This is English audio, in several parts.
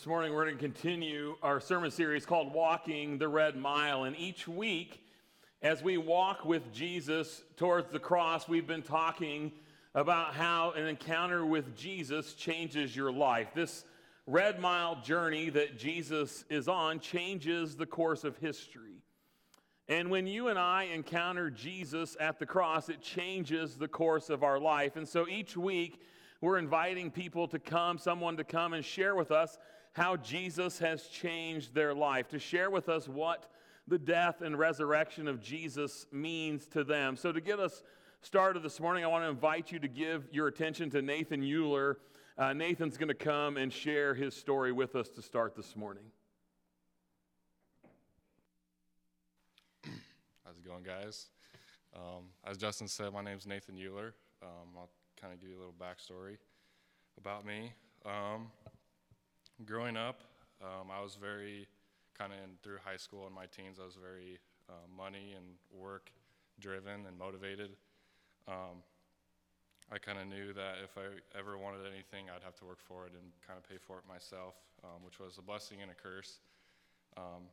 This morning, we're going to continue our sermon series called Walking the Red Mile. And each week, as we walk with Jesus towards the cross, we've been talking about how an encounter with Jesus changes your life. This red mile journey that Jesus is on changes the course of history. And when you and I encounter Jesus at the cross, it changes the course of our life. And so each week, we're inviting people to come, someone to come and share with us how Jesus has changed their life, to share with us what the death and resurrection of Jesus means to them. So, to get us started this morning, I want to invite you to give your attention to Nathan Euler. Uh, Nathan's going to come and share his story with us to start this morning. How's it going, guys? Um, as Justin said, my name is Nathan Euler. Um, I'll kind of give you a little backstory about me. Um, growing up, um, I was very kind of through high school and my teens. I was very uh, money and work driven and motivated. Um, I kind of knew that if I ever wanted anything, I'd have to work for it and kind of pay for it myself, um, which was a blessing and a curse, um,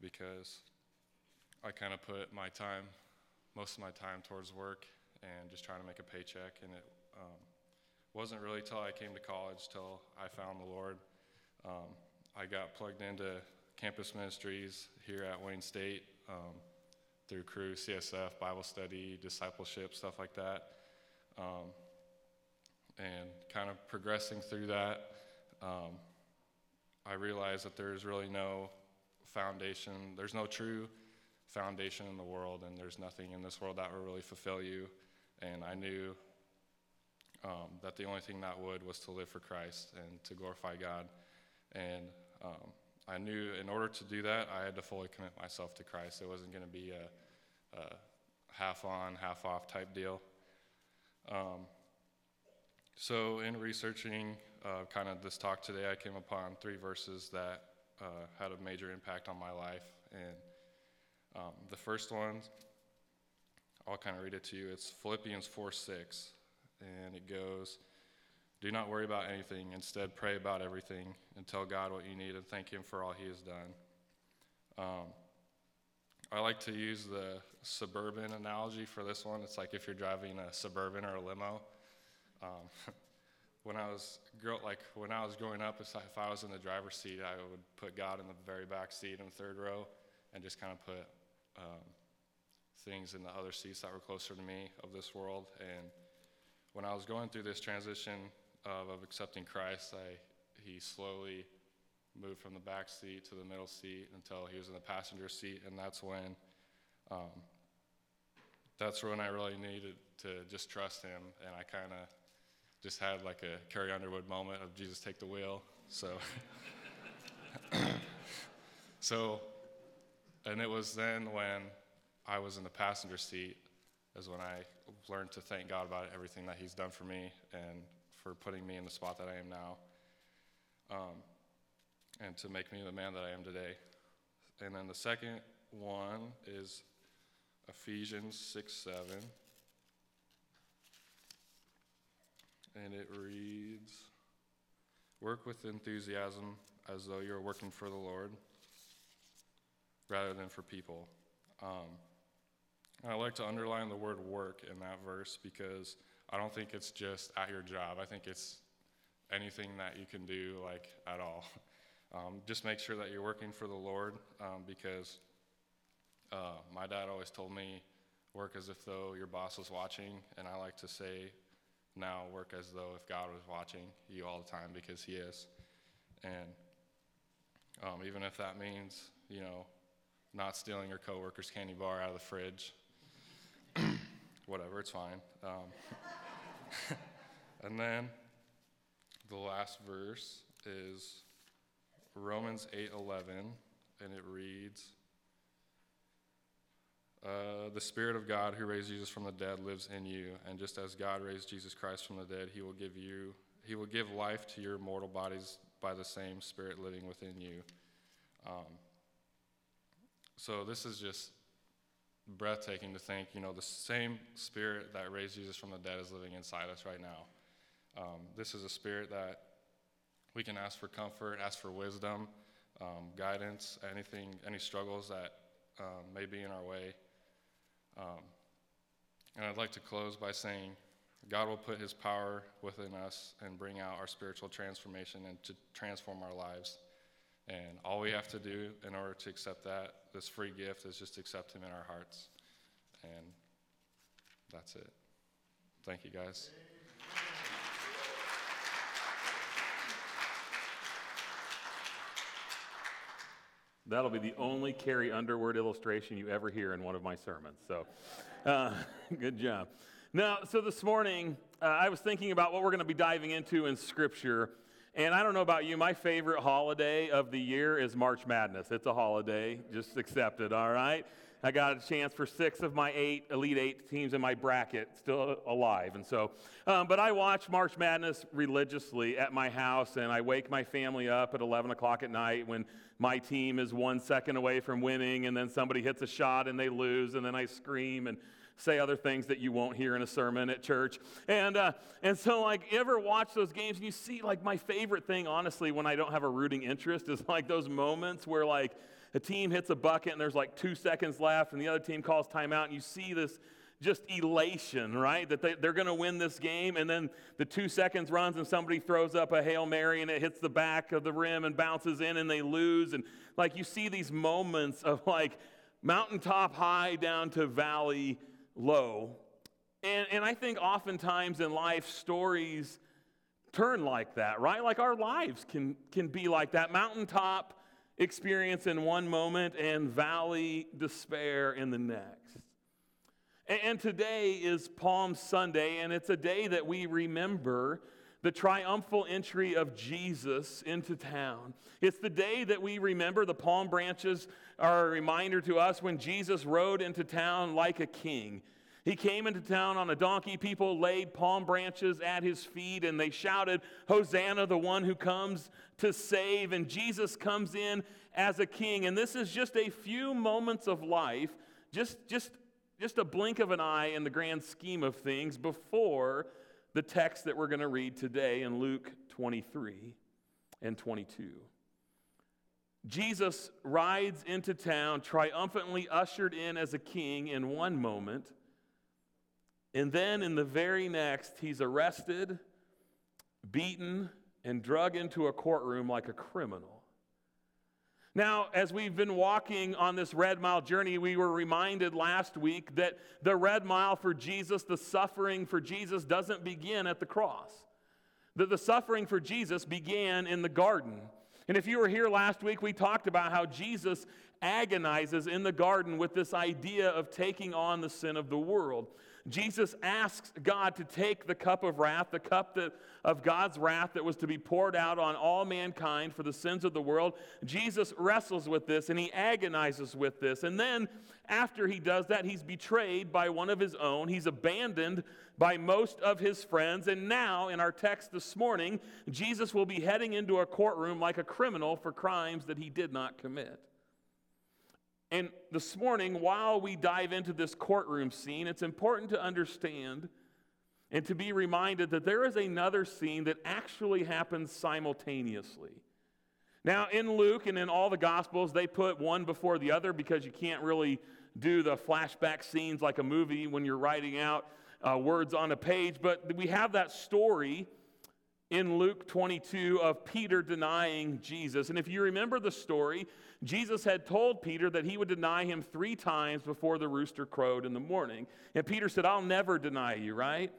because I kind of put my time, most of my time, towards work and just trying to make a paycheck, and it um, wasn't really till I came to college till I found the Lord. Um, I got plugged into campus ministries here at Wayne State um, through Cru, CSF, Bible study, discipleship, stuff like that. Um, and kind of progressing through that, um, I realized that there's really no foundation, there's no true foundation in the world, and there's nothing in this world that will really fulfill you. And I knew um, that the only thing that would was to live for Christ and to glorify God. And um, I knew in order to do that, I had to fully commit myself to Christ. It wasn't going to be a, a, half on, half off type deal. Um, so, in researching uh, kind of this talk today, I came upon three verses that uh, had a major impact on my life. And um, the first one, I'll kind of read it to you. It's Philippians 4 6 and it goes, Do not worry about anything. Instead, pray about everything and tell God what you need and thank Him for all He has done. Um, I like to use the suburban analogy for this one. It's like if you're driving a suburban or a limo. Um, when I was grow, like when I was growing up, if I was in the driver's seat, I would put God in the very back seat in the third row, and just kind of put um, things in the other seats that were closer to me of this world. And when I was going through this transition of, of accepting Christ, I, he slowly moved from the back seat to the middle seat until he was in the passenger seat, and that's when, um, that's when I really needed to just trust him, and I kind of just had like a Carrie Underwood moment of Jesus take the wheel. So, so, and it was then when I was in the passenger seat is when I learned to thank God about everything that He's done for me and for putting me in the spot that I am now, um, and to make me the man that I am today. And then the second one is Ephesians 6 7. And it reads Work with enthusiasm as though you're working for the Lord rather than for people. Um, I like to underline the word work in that verse because I don't think it's just at your job. I think it's anything that you can do, like at all. Um, just make sure that you're working for the Lord um, because uh, my dad always told me, work as if though your boss was watching. And I like to say now, work as though if God was watching you all the time because He is. And um, even if that means, you know, not stealing your coworker's candy bar out of the fridge whatever, it's fine. Um, and then the last verse is Romans 8:11, and it reads, uh, "The Spirit of God who raised Jesus from the dead lives in you, and just as God raised Jesus Christ from the dead, He will give you, He will give life to your mortal bodies by the same Spirit living within you." Um, so this is just breathtaking to think, you know, the same spirit that raised Jesus from the dead is living inside us right now. Um, this is a spirit that we can ask for comfort, ask for wisdom, um, guidance, anything, any struggles that um, may be in our way. Um, and I'd like to close by saying God will put his power within us and bring out our spiritual transformation and to transform our lives. And all we have to do in order to accept that, this free gift, is just accept him in our hearts. And that's it. Thank you, guys. That'll be the only Carrie Underwood illustration you ever hear in one of my sermons. So, uh, good job. Now, so this morning, uh, I was thinking about what we're going to be diving into in Scripture. And I don't know about you, my favorite holiday of the year is March Madness. It's a holiday, just accept it, all right? I got a chance for six of my eight Elite Eight teams in my bracket still alive. And so, um, but I watch March Madness religiously at my house, and I wake my family up at 11 o'clock at night when my team is one second away from winning, and then somebody hits a shot and they lose, and then I scream and say other things that you won't hear in a sermon at church. And, uh, and so, like, ever watch those games and you see, like, my favorite thing, honestly, when I don't have a rooting interest is like those moments where, like, a team hits a bucket and there's like two seconds left, and the other team calls timeout, and you see this just elation, right? That they, they're going to win this game, and then the two seconds runs, and somebody throws up a Hail Mary, and it hits the back of the rim and bounces in, and they lose. And like you see these moments of like mountaintop high down to valley low. And, and I think oftentimes in life, stories turn like that, right? Like our lives can, can be like that mountaintop experience in one moment and valley despair in the next. And and today is Palm Sunday, and it's a day that we remember the triumphal entry of Jesus into town. It's the day that we remember the palm branches are a reminder to us when Jesus rode into town like a king. He came into town on a donkey. People laid palm branches at his feet and they shouted, Hosanna, the one who comes to save. And Jesus comes in as a king. And this is just a few moments of life, just, just, just a blink of an eye in the grand scheme of things before the text that we're going to read today in Luke 23 and 22. Jesus rides into town, triumphantly ushered in as a king in one moment and then in the very next, he's arrested, beaten, and drug into a courtroom like a criminal. Now, as we've been walking on this red mile journey, we were reminded last week that the red mile for Jesus, the suffering for Jesus, doesn't begin at the cross. That the suffering for Jesus began in the garden. And if you were here last week, we talked about how Jesus agonizes in the garden with this idea of taking on the sin of the world. Jesus asks God to take the cup of wrath, the cup that, of God's wrath that was to be poured out on all mankind for the sins of the world. Jesus wrestles with this and he agonizes with this. And then, after he does that, he's betrayed by one of his own. He's abandoned by most of his friends. And now, in our text this morning, Jesus will be heading into a courtroom like a criminal for crimes that he did not commit. And this morning, while we dive into this courtroom scene, it's important to understand and to be reminded that there is another scene that actually happens simultaneously. Now, in Luke and in all the Gospels, they put one before the other because you can't really do the flashback scenes like a movie when you're writing out uh, words on a page. But we have that story in Luke 22 of Peter denying Jesus. And if you remember the story, Jesus had told Peter that he would deny him three times before the rooster crowed in the morning. And Peter said, I'll never deny you, right?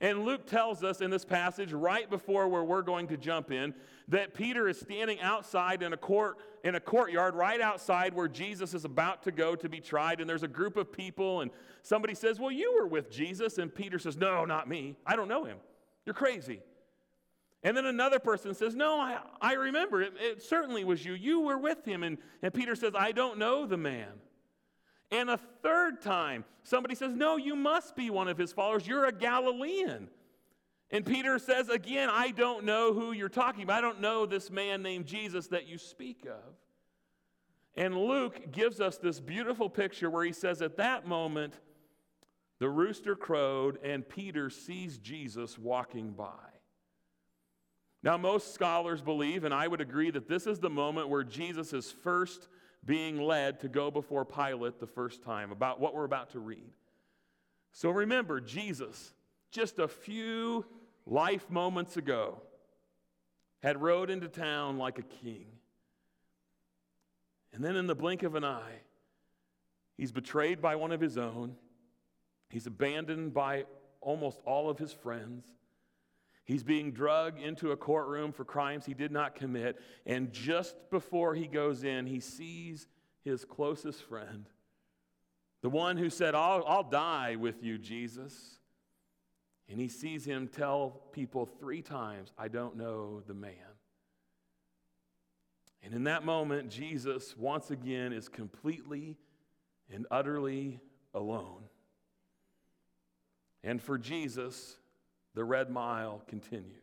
And Luke tells us in this passage, right before where we're going to jump in, that Peter is standing outside in a court in a courtyard, right outside where Jesus is about to go to be tried. And there's a group of people, and somebody says, Well, you were with Jesus. And Peter says, No, not me. I don't know him. You're crazy. And then another person says, No, I, I remember. It, it certainly was you. You were with him. And, and Peter says, I don't know the man. And a third time, somebody says, No, you must be one of his followers. You're a Galilean. And Peter says, Again, I don't know who you're talking about. I don't know this man named Jesus that you speak of. And Luke gives us this beautiful picture where he says, At that moment, the rooster crowed, and Peter sees Jesus walking by. Now, most scholars believe, and I would agree, that this is the moment where Jesus is first being led to go before Pilate the first time, about what we're about to read. So remember, Jesus, just a few life moments ago, had rode into town like a king. And then, in the blink of an eye, he's betrayed by one of his own, he's abandoned by almost all of his friends. He's being drugged into a courtroom for crimes he did not commit. And just before he goes in, he sees his closest friend, the one who said, I'll, I'll die with you, Jesus. And he sees him tell people three times, I don't know the man. And in that moment, Jesus once again is completely and utterly alone. And for Jesus, the red mile continues.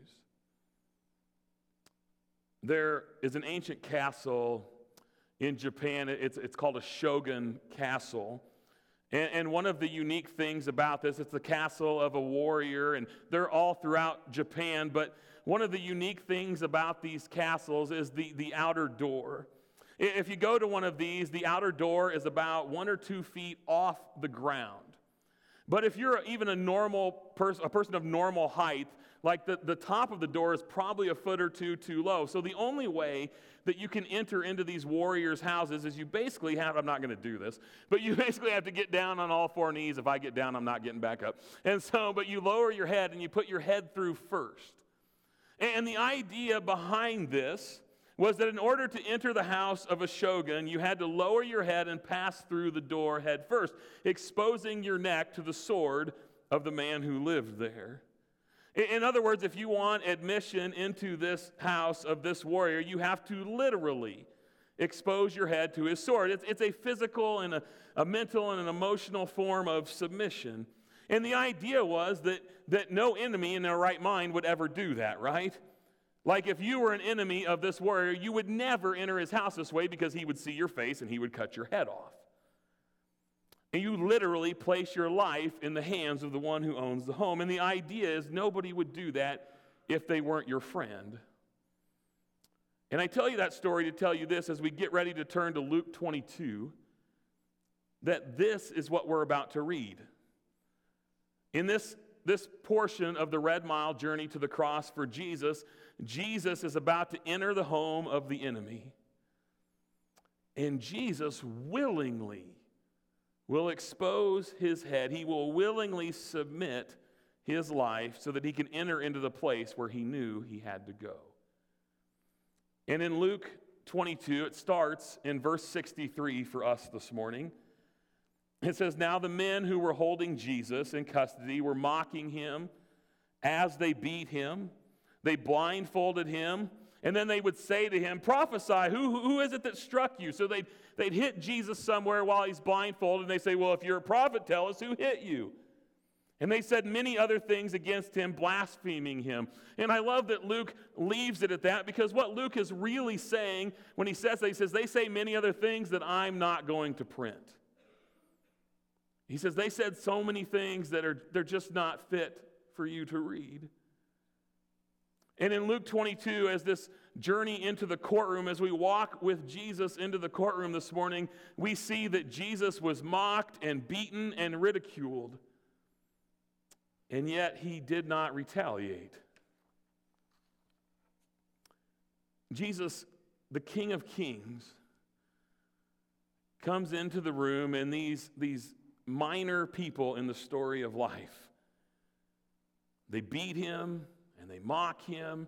There is an ancient castle in Japan. It's, it's called a shogun castle. And, and, one of the unique things about this, it's the castle of a warrior, and they're all throughout Japan. But one of the unique things about these castles is the, the outer door. If you go to one of these, the outer door is about one or two feet off the ground. But if you're even a normal person, a person of normal height, like the, the top of the door is probably a foot or two too low. So the only way that you can enter into these warriors' houses is you basically have, I'm not going to do this, but you basically have to get down on all four knees. If I get down, I'm not getting back up. And so, but you lower your head and you put your head through first. And the idea behind this was that in order to enter the house of a shogun, you had to lower your head and pass through the door head first, exposing your neck to the sword of the man who lived there. In other words, if you want admission into this house of this warrior, you have to literally expose your head to his sword. It's, it's a physical and a, a mental and an emotional form of submission. And the idea was that, that no enemy in their right mind would ever do that, right? Like if you were an enemy of this warrior, you would never enter his house this way because he would see your face and he would cut your head off. And you literally place your life in the hands of the one who owns the home. And the idea is nobody would do that if they weren't your friend. And I tell you that story to tell you this as we get ready to turn to Luke 22 that this is what we're about to read. In this, this portion of the Red Mile journey to the cross for Jesus, Jesus is about to enter the home of the enemy. And Jesus willingly will expose his head. He will willingly submit his life so that he can enter into the place where he knew he had to go. And in Luke 22, it starts in verse 63 for us this morning. It says, Now the men who were holding Jesus in custody were mocking him as they beat him. They blindfolded him, and then they would say to him, Prophesy, who, who is it that struck you? So they'd, they'd hit Jesus somewhere while he's blindfolded, and they say, Well, if you're a prophet, tell us who hit you. And they said many other things against him, blaspheming him. And I love that Luke leaves it at that because what Luke is really saying when he says that, he says, They say many other things that I'm not going to print. He says, They said so many things that are they're just not fit for you to read. And in Luke 22, as this journey into the courtroom, as we walk with Jesus into the courtroom this morning, we see that Jesus was mocked and beaten and ridiculed. And yet he did not retaliate. Jesus, the King of Kings, comes into the room, and these, these minor people in the story of life, they beat him, and they mock him. And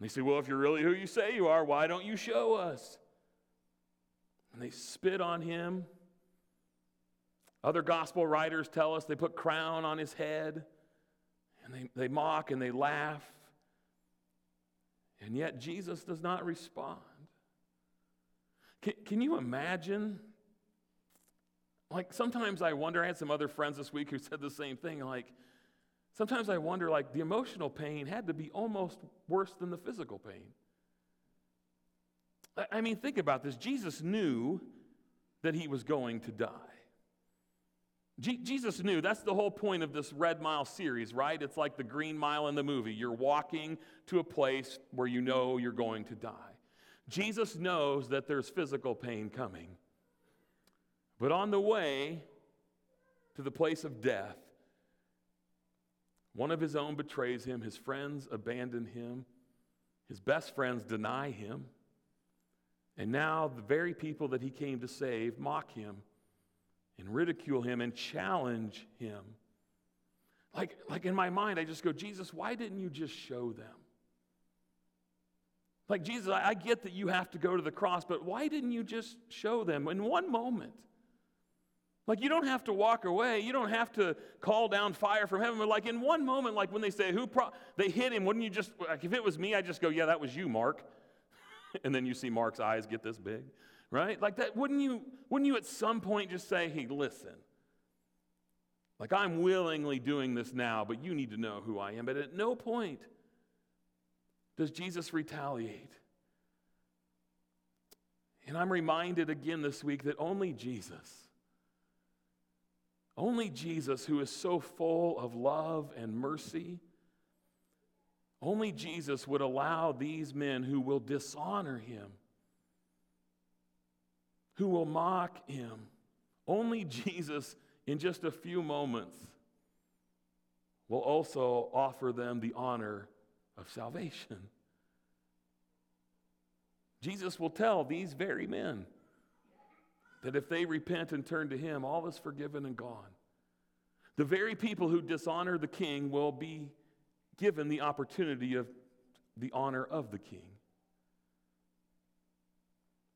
they say, Well, if you're really who you say you are, why don't you show us? And they spit on him. Other gospel writers tell us they put crown on his head and they, they mock and they laugh. And yet Jesus does not respond. Can, can you imagine? Like sometimes I wonder, I had some other friends this week who said the same thing, like, Sometimes I wonder, like, the emotional pain had to be almost worse than the physical pain. I mean, think about this. Jesus knew that he was going to die. Jesus knew that's the whole point of this Red Mile series, right? It's like the Green Mile in the movie. You're walking to a place where you know you're going to die. Jesus knows that there's physical pain coming. But on the way to the place of death, one of his own betrays him, his friends abandon him, his best friends deny him, and now the very people that he came to save mock him and ridicule him and challenge him. Like, like in my mind, I just go, Jesus, why didn't you just show them? Like, Jesus, I, I get that you have to go to the cross, but why didn't you just show them in one moment? Like, you don't have to walk away. You don't have to call down fire from heaven. But, like, in one moment, like when they say, who pro- they hit him, wouldn't you just, like, if it was me, I'd just go, yeah, that was you, Mark. and then you see Mark's eyes get this big, right? Like that, wouldn't you, wouldn't you at some point just say, hey, listen, like I'm willingly doing this now, but you need to know who I am. But at no point does Jesus retaliate. And I'm reminded again this week that only Jesus, only Jesus, who is so full of love and mercy, only Jesus would allow these men who will dishonor him, who will mock him, only Jesus, in just a few moments, will also offer them the honor of salvation. Jesus will tell these very men that if they repent and turn to him, all is forgiven and gone. The very people who dishonor the king will be given the opportunity of the honor of the king.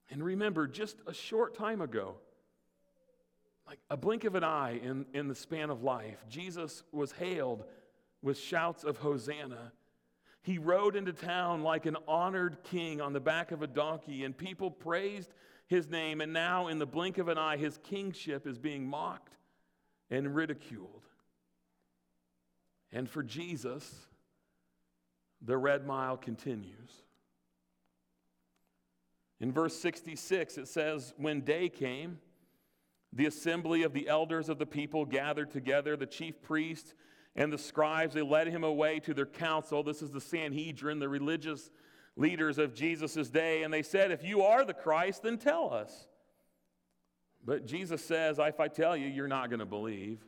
And remember, just a short time ago, like a blink of an eye in, in the span of life, Jesus was hailed with shouts of Hosanna. He rode into town like an honored king on the back of a donkey, and people praised his name. And now, in the blink of an eye, his kingship is being mocked and ridiculed. And for Jesus, the red mile continues. In verse 66, it says, When day came, the assembly of the elders of the people gathered together, the chief priests and the scribes. They led him away to their council. This is the Sanhedrin, the religious leaders of Jesus' day. And they said, If you are the Christ, then tell us. But Jesus says, If I tell you, you're not going to believe.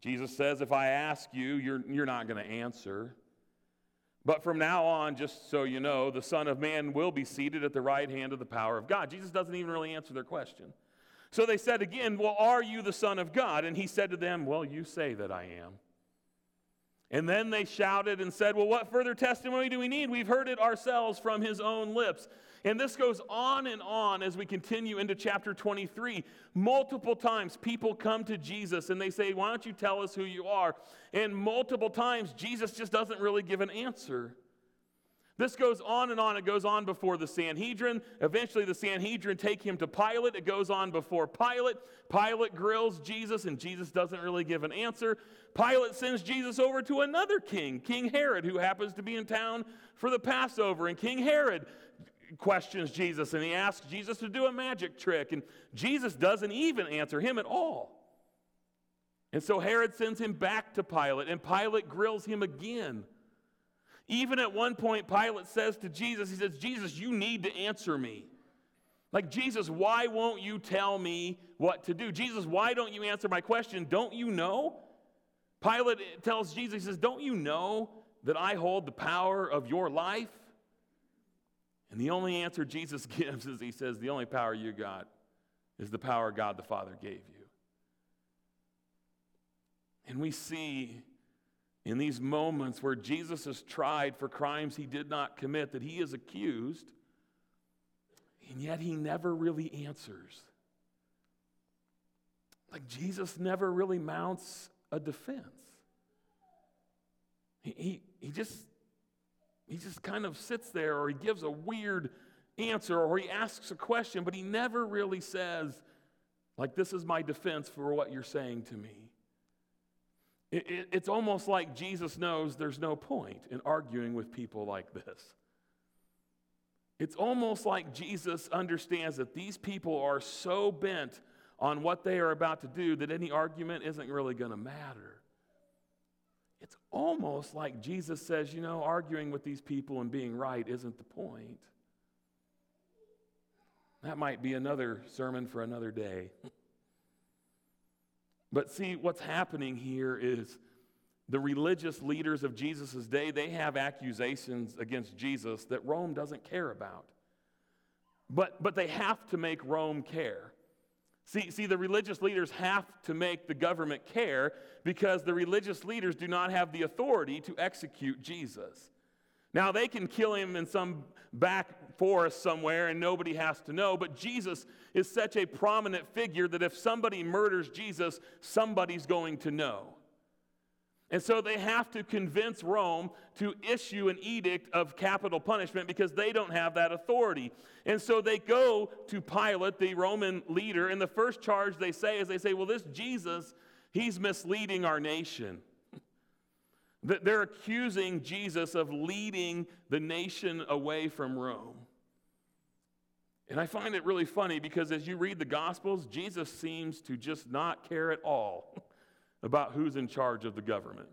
Jesus says, If I ask you, you're, you're not going to answer. But from now on, just so you know, the Son of Man will be seated at the right hand of the power of God. Jesus doesn't even really answer their question. So they said again, Well, are you the Son of God? And he said to them, Well, you say that I am. And then they shouted and said, Well, what further testimony do we need? We've heard it ourselves from his own lips. And this goes on and on as we continue into chapter 23. Multiple times people come to Jesus and they say, Why don't you tell us who you are? And multiple times Jesus just doesn't really give an answer. This goes on and on. It goes on before the Sanhedrin. Eventually, the Sanhedrin take him to Pilate. It goes on before Pilate. Pilate grills Jesus, and Jesus doesn't really give an answer. Pilate sends Jesus over to another king, King Herod, who happens to be in town for the Passover. And King Herod questions Jesus and he asks Jesus to do a magic trick, and Jesus doesn't even answer him at all. And so Herod sends him back to Pilate, and Pilate grills him again. Even at one point, Pilate says to Jesus, He says, Jesus, you need to answer me. Like, Jesus, why won't you tell me what to do? Jesus, why don't you answer my question? Don't you know? Pilate tells Jesus, He says, Don't you know that I hold the power of your life? And the only answer Jesus gives is he says, The only power you got is the power God the Father gave you. And we see in these moments where Jesus is tried for crimes he did not commit that he is accused, and yet he never really answers. Like Jesus never really mounts a defense. He, he, he just he just kind of sits there or he gives a weird answer or he asks a question, but he never really says, like, this is my defense for what you're saying to me. It, it, it's almost like Jesus knows there's no point in arguing with people like this. It's almost like Jesus understands that these people are so bent on what they are about to do that any argument isn't really going to matter. It's almost like Jesus says, you know, arguing with these people and being right isn't the point. That might be another sermon for another day. but see, what's happening here is the religious leaders of Jesus' day, they have accusations against Jesus that Rome doesn't care about. But, but they have to make Rome care. See, see, the religious leaders have to make the government care because the religious leaders do not have the authority to execute Jesus. Now, they can kill him in some back forest somewhere and nobody has to know, but Jesus is such a prominent figure that if somebody murders Jesus, somebody's going to know. And so they have to convince Rome to issue an edict of capital punishment because they don't have that authority. And so they go to Pilate, the Roman leader, and the first charge they say is they say, Well, this Jesus, he's misleading our nation. They're accusing Jesus of leading the nation away from Rome. And I find it really funny because as you read the Gospels, Jesus seems to just not care at all about who's in charge of the government.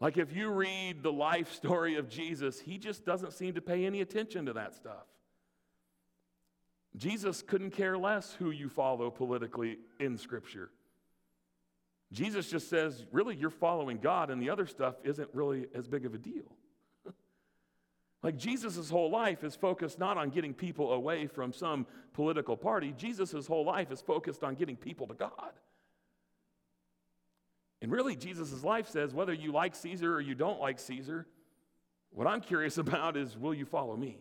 Like if you read the life story of Jesus, he just doesn't seem to pay any attention to that stuff. Jesus couldn't care less who you follow politically in Scripture. Jesus just says, really, you're following God, and the other stuff isn't really as big of a deal. Like Jesus' whole life is focused not on getting people away from some political party, Jesus' whole life is focused on getting people to God. And really, Jesus' life says whether you like Caesar or you don't like Caesar, what I'm curious about is will you follow me?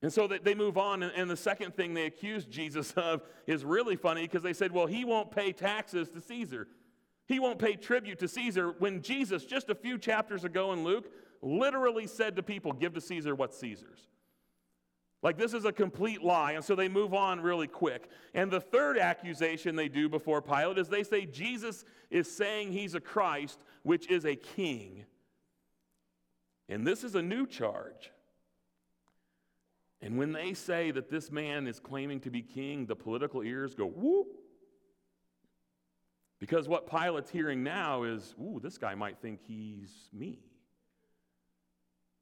And so they move on, and the second thing they accuse Jesus of is really funny because they said, well, he won't pay taxes to Caesar. He won't pay tribute to Caesar when Jesus, just a few chapters ago in Luke, literally said to people, give to Caesar what's Caesar's. Like, this is a complete lie. And so they move on really quick. And the third accusation they do before Pilate is they say Jesus is saying he's a Christ, which is a king. And this is a new charge. And when they say that this man is claiming to be king, the political ears go whoop. Because what Pilate's hearing now is, ooh, this guy might think he's me.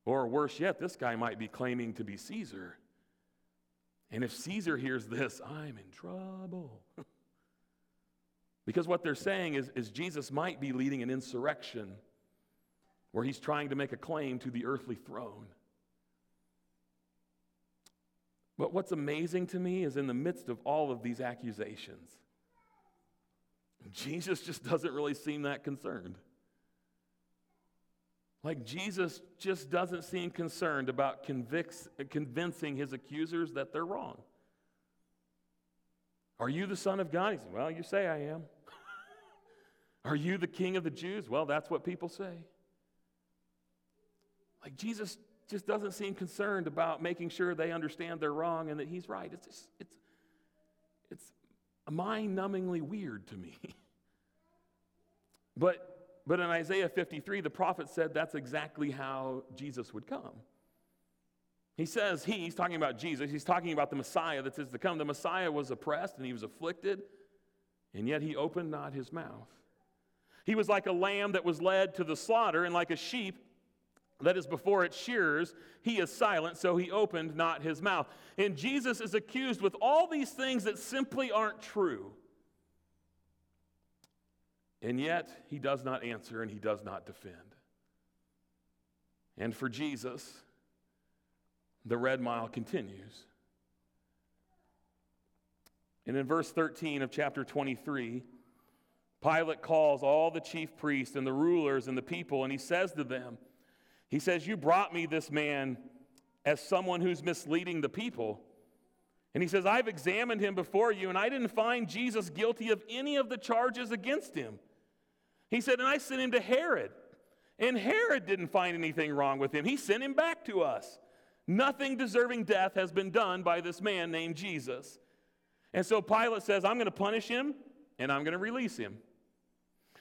Or worse yet, this guy might be claiming to be Caesar. And if Caesar hears this, I'm in trouble. because what they're saying is, is Jesus might be leading an insurrection where he's trying to make a claim to the earthly throne. But what's amazing to me is in the midst of all of these accusations, Jesus just doesn't really seem that concerned. Like Jesus just doesn't seem concerned about convicts, convincing his accusers that they're wrong. Are you the Son of God? He said, Well, you say I am. Are you the King of the Jews? Well, that's what people say. Like Jesus just doesn't seem concerned about making sure they understand they're wrong and that he's right. It's just, it's it's mind-numbingly weird to me. but but in Isaiah 53, the prophet said that's exactly how Jesus would come. He says, he, he's talking about Jesus, he's talking about the Messiah that is to come. The Messiah was oppressed and he was afflicted, and yet he opened not his mouth. He was like a lamb that was led to the slaughter, and like a sheep that is before its shearers, he is silent, so he opened not his mouth. And Jesus is accused with all these things that simply aren't true. And yet, he does not answer and he does not defend. And for Jesus, the red mile continues. And in verse 13 of chapter 23, Pilate calls all the chief priests and the rulers and the people, and he says to them, He says, You brought me this man as someone who's misleading the people. And he says, I've examined him before you, and I didn't find Jesus guilty of any of the charges against him. He said, And I sent him to Herod. And Herod didn't find anything wrong with him. He sent him back to us. Nothing deserving death has been done by this man named Jesus. And so Pilate says, I'm going to punish him and I'm going to release him.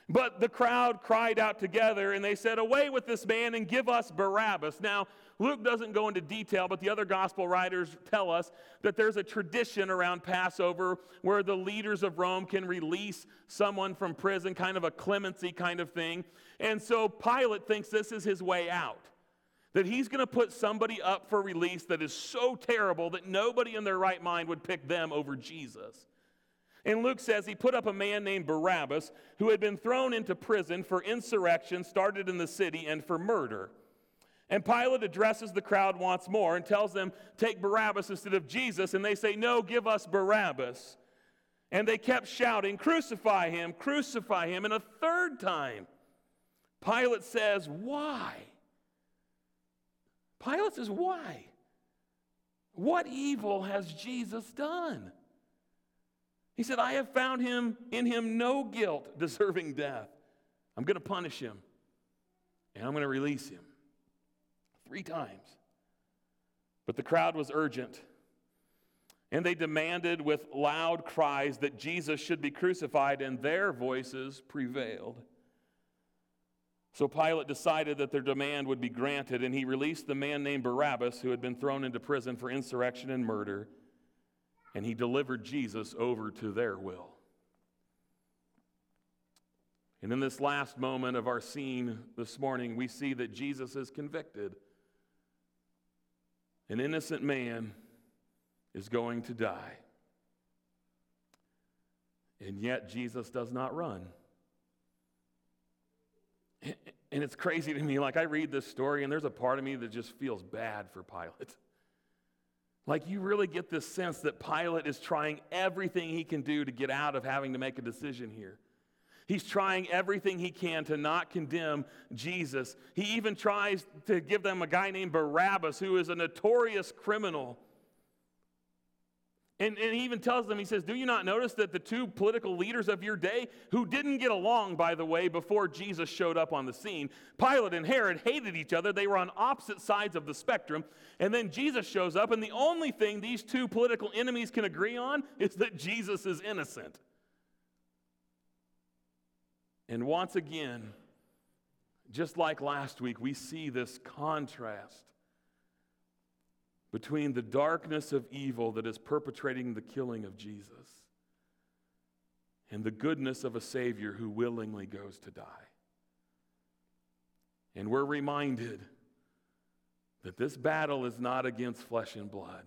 But the crowd cried out together and they said, Away with this man and give us Barabbas. Now, Luke doesn't go into detail, but the other gospel writers tell us that there's a tradition around Passover where the leaders of Rome can release someone from prison, kind of a clemency kind of thing. And so Pilate thinks this is his way out. That he's going to put somebody up for release that is so terrible that nobody in their right mind would pick them over Jesus. And Luke says he put up a man named Barabbas who had been thrown into prison for insurrection started in the city and for murder. And Pilate addresses the crowd once more and tells them, Take Barabbas instead of Jesus. And they say, No, give us Barabbas. And they kept shouting, Crucify him, crucify him. And a third time, Pilate says, Why? Pilate says, Why? What evil has Jesus done? He said, I have found him in him no guilt deserving death. I'm going to punish him and I'm going to release him. Three times. But the crowd was urgent. And they demanded with loud cries that Jesus should be crucified, and their voices prevailed. So Pilate decided that their demand would be granted, and he released the man named Barabbas, who had been thrown into prison for insurrection and murder and he delivered Jesus over to their will. And in this last moment of our scene this morning, we see that Jesus is convicted. An innocent man is going to die. And yet, Jesus does not run. And it's crazy to me. Like, I read this story, and there's a part of me that just feels bad for Pilate. Like, you really get this sense that Pilate is trying everything he can do to get out of having to make a decision here. He's trying everything he can to not condemn Jesus. He even tries to give them a guy named Barabbas, who is a notorious criminal. And, and he even tells them, he says, Do you not notice that the two political leaders of your day, who didn't get along, by the way, before Jesus showed up on the scene, Pilate and Herod hated each other. They were on opposite sides of the spectrum. And then Jesus shows up, and the only thing these two political enemies can agree on is that Jesus is innocent. And once again, just like last week, we see this contrast between the darkness of evil that is perpetrating the killing of Jesus and the goodness of a Savior who willingly goes to die. And we're reminded that this battle is not against flesh and blood.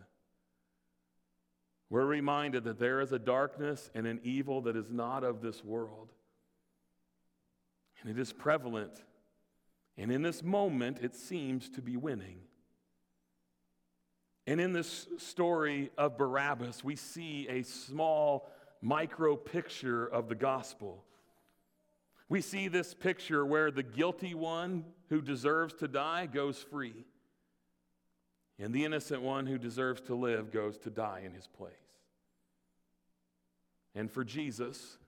We're reminded that there is a darkness and an evil that is not of this world. And it is prevalent. And in this moment, it seems to be winning. And in this story of Barabbas, we see a small micro picture of the gospel. We see this picture where the guilty one who deserves to die goes free, and the innocent one who deserves to live goes to die in his place. And for Jesus,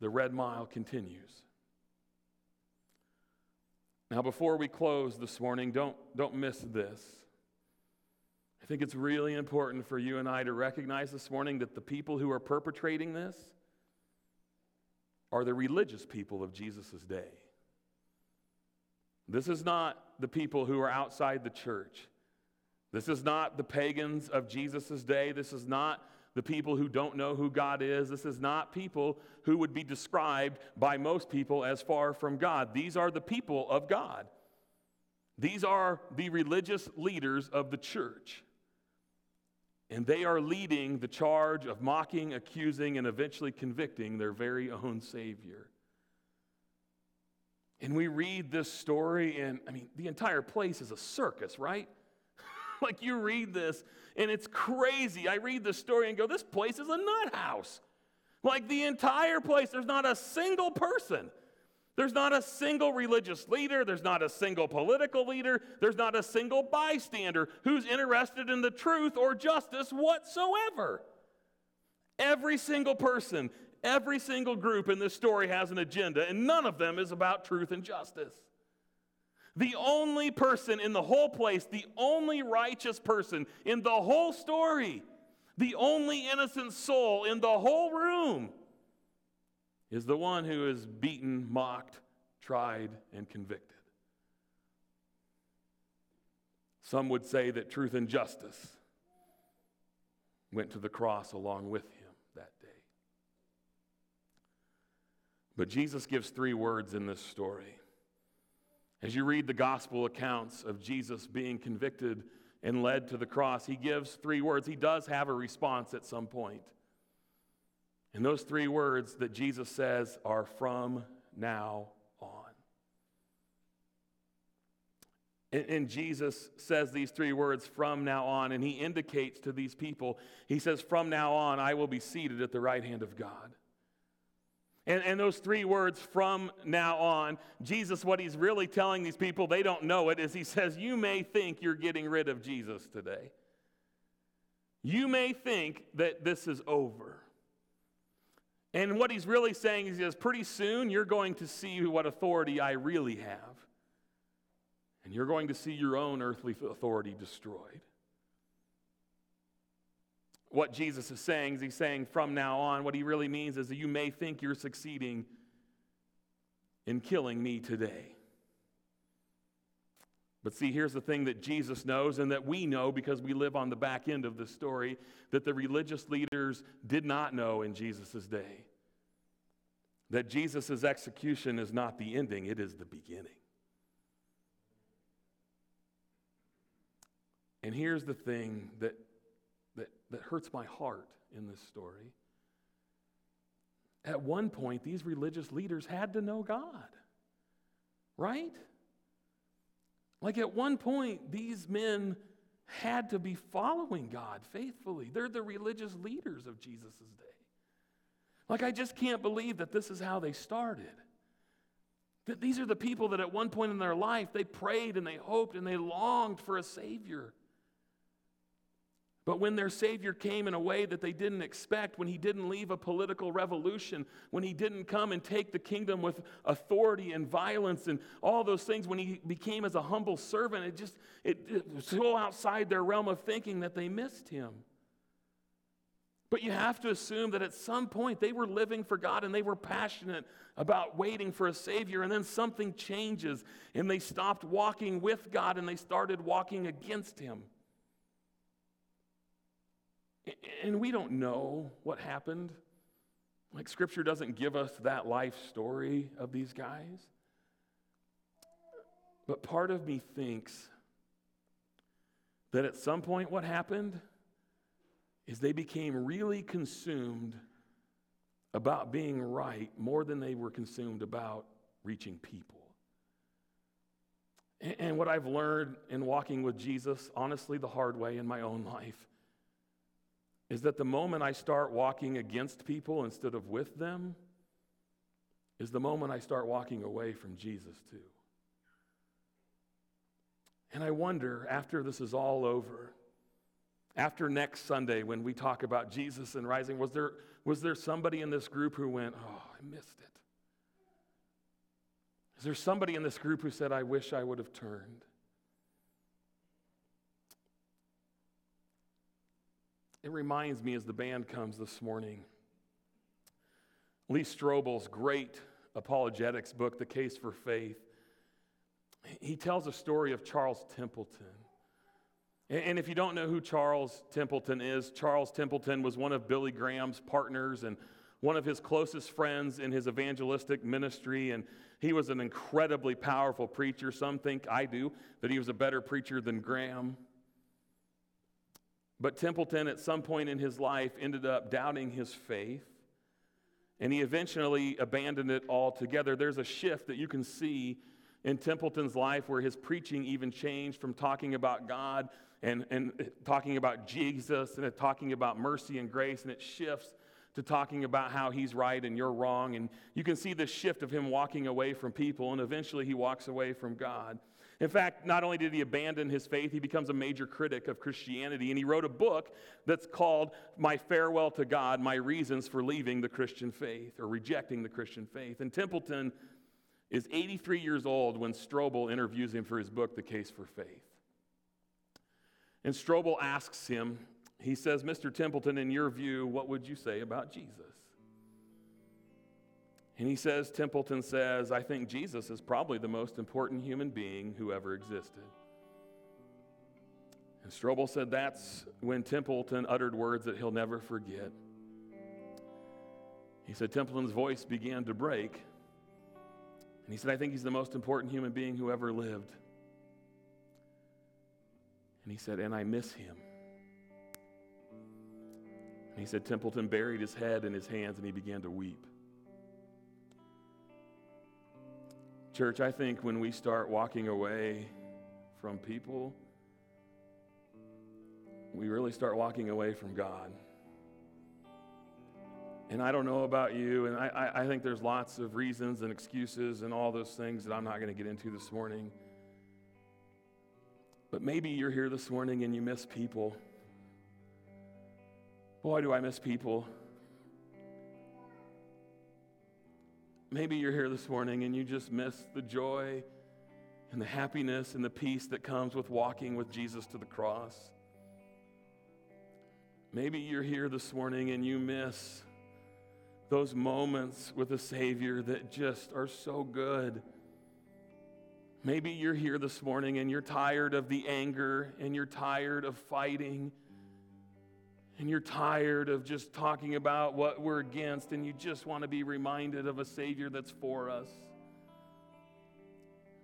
the red mile continues. Now, before we close this morning, don't, don't miss this. I think it's really important for you and I to recognize this morning that the people who are perpetrating this are the religious people of Jesus' day. This is not the people who are outside the church. This is not the pagans of Jesus' day. This is not the people who don't know who God is. This is not people who would be described by most people as far from God. These are the people of God. These are the religious leaders of the church. And they are leading the charge of mocking, accusing, and eventually convicting their very own Savior. And we read this story, and I mean, the entire place is a circus, right? like you read this, and it's crazy. I read the story and go, this place is a nut house. Like the entire place, there's not a single person there's not a single religious leader, there's not a single political leader, there's not a single bystander who's interested in the truth or justice whatsoever. Every single person, every single group in this story has an agenda, and none of them is about truth and justice. The only person in the whole place, the only righteous person in the whole story, the only innocent soul in the whole room is the one who is beaten, mocked, tried, and convicted. Some would say that truth and justice went to the cross along with him that day. But Jesus gives three words in this story. As you read the gospel accounts of Jesus being convicted and led to the cross, he gives three words. He does have a response at some point. And those three words that Jesus says are from now on. And, and, Jesus says these three words from now on, and he indicates to these people, he says, From now on, I will be seated at the right hand of God. And, and those three words, from now on, Jesus, what he's really telling these people, they don't know it, is he says, You may think you're getting rid of Jesus today. You may think that this is over. And what he's really saying is, he says, Pretty soon you're going to see what authority I really have. And you're going to see your own earthly authority destroyed what Jesus is saying is he's saying from now on, what he really means is that you may think you're succeeding in killing me today. But see, here's the thing that Jesus knows and that we know because we live on the back end of the story that the religious leaders did not know in Jesus' day. That Jesus' execution is not the ending, it is the beginning. And here's the thing that that, that hurts my heart in this story. At one point, these religious leaders had to know God, right? Like at one point, these men had to be following God faithfully. They're the religious leaders of Jesus' day. Like, I just can't believe that this is how they started. That these are the people that at one point in their life they prayed and they hoped and they longed for a Savior. But when their Savior came in a way that they didn't expect, when he didn't leave a political revolution, when he didn't come and take the kingdom with authority and violence and all those things, when he became as a humble servant, it just it, it was so outside their realm of thinking that they missed him. But you have to assume that at some point they were living for God and they were passionate about waiting for a Savior, and then something changes and they stopped walking with God and they started walking against Him. And we don't know what happened. Like, Scripture doesn't give us that life story of these guys. But part of me thinks that at some point, what happened is they became really consumed about being right more than they were consumed about reaching people. And what I've learned in walking with Jesus, honestly, the hard way in my own life, is that the moment I start walking against people instead of with them is the moment I start walking away from Jesus too. And I wonder, after this is all over, after next Sunday when we talk about Jesus and rising, was there, was there somebody in this group who went, Oh, I missed it? Is there somebody in this group who said, I wish I would have turned? It reminds me as the band comes this morning. Lee Strobel's great apologetics book, The Case for Faith, he tells a story of Charles Templeton. And if you don't know who Charles Templeton is, Charles Templeton was one of Billy Graham's partners and one of his closest friends in his evangelistic ministry. And he was an incredibly powerful preacher. Some think I do, that he was a better preacher than Graham. But Templeton, at some point in his life, ended up doubting his faith, and he eventually abandoned it altogether. There's a shift that you can see in Templeton's life where his preaching even changed from talking about God and, and talking about Jesus and talking about mercy and grace, and it shifts to talking about how he's right and you're wrong. And you can see the shift of him walking away from people, and eventually he walks away from God. In fact, not only did he abandon his faith, he becomes a major critic of Christianity. And he wrote a book that's called My Farewell to God My Reasons for Leaving the Christian Faith or Rejecting the Christian Faith. And Templeton is 83 years old when Strobel interviews him for his book, The Case for Faith. And Strobel asks him, he says, Mr. Templeton, in your view, what would you say about Jesus? And he says, Templeton says, I think Jesus is probably the most important human being who ever existed. And Strobel said that's when Templeton uttered words that he'll never forget. He said Templeton's voice began to break. And he said, I think he's the most important human being who ever lived. And he said, and I miss him. And he said, Templeton buried his head in his hands and he began to weep. Church, I think when we start walking away from people, we really start walking away from God. And I don't know about you, and I, I, think there's lots of reasons and excuses and all those things that I'm not going to get into this morning. But maybe you're here this morning and you miss people. Boy, do I miss people. Maybe you're here this morning and you just miss the joy and the happiness and the peace that comes with walking with Jesus to the cross. Maybe you're here this morning and you miss those moments with a Savior that just are so good. Maybe you're here this morning and you're tired of the anger and you're tired of fighting and you're tired of just talking about what we're against and you just want to be reminded of a Savior that's for us.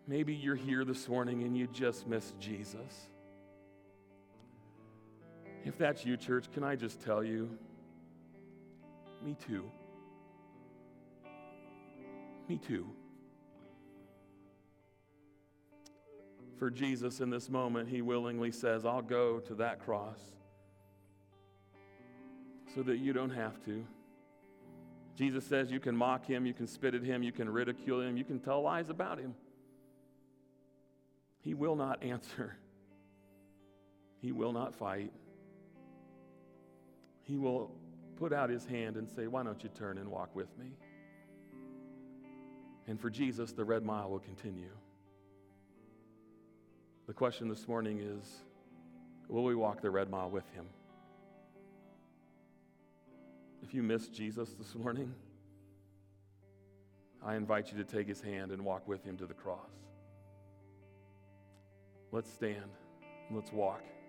Maybe you're here this morning and you just miss Jesus. If that's you, church, can I just tell you? Me too. Me too. For Jesus in this moment, he willingly says, I'll go to that cross so that you don't have to. Jesus says you can mock him, you can spit at him, you can ridicule him, you can tell lies about him. He will not answer, he will not fight. He will put out his hand and say, Why don't you turn and walk with me? And for Jesus, the red mile will continue. The question this morning is Will we walk the red mile with him? If you missed Jesus this morning, I invite you to take his hand and walk with him to the cross. Let's stand. Let's walk.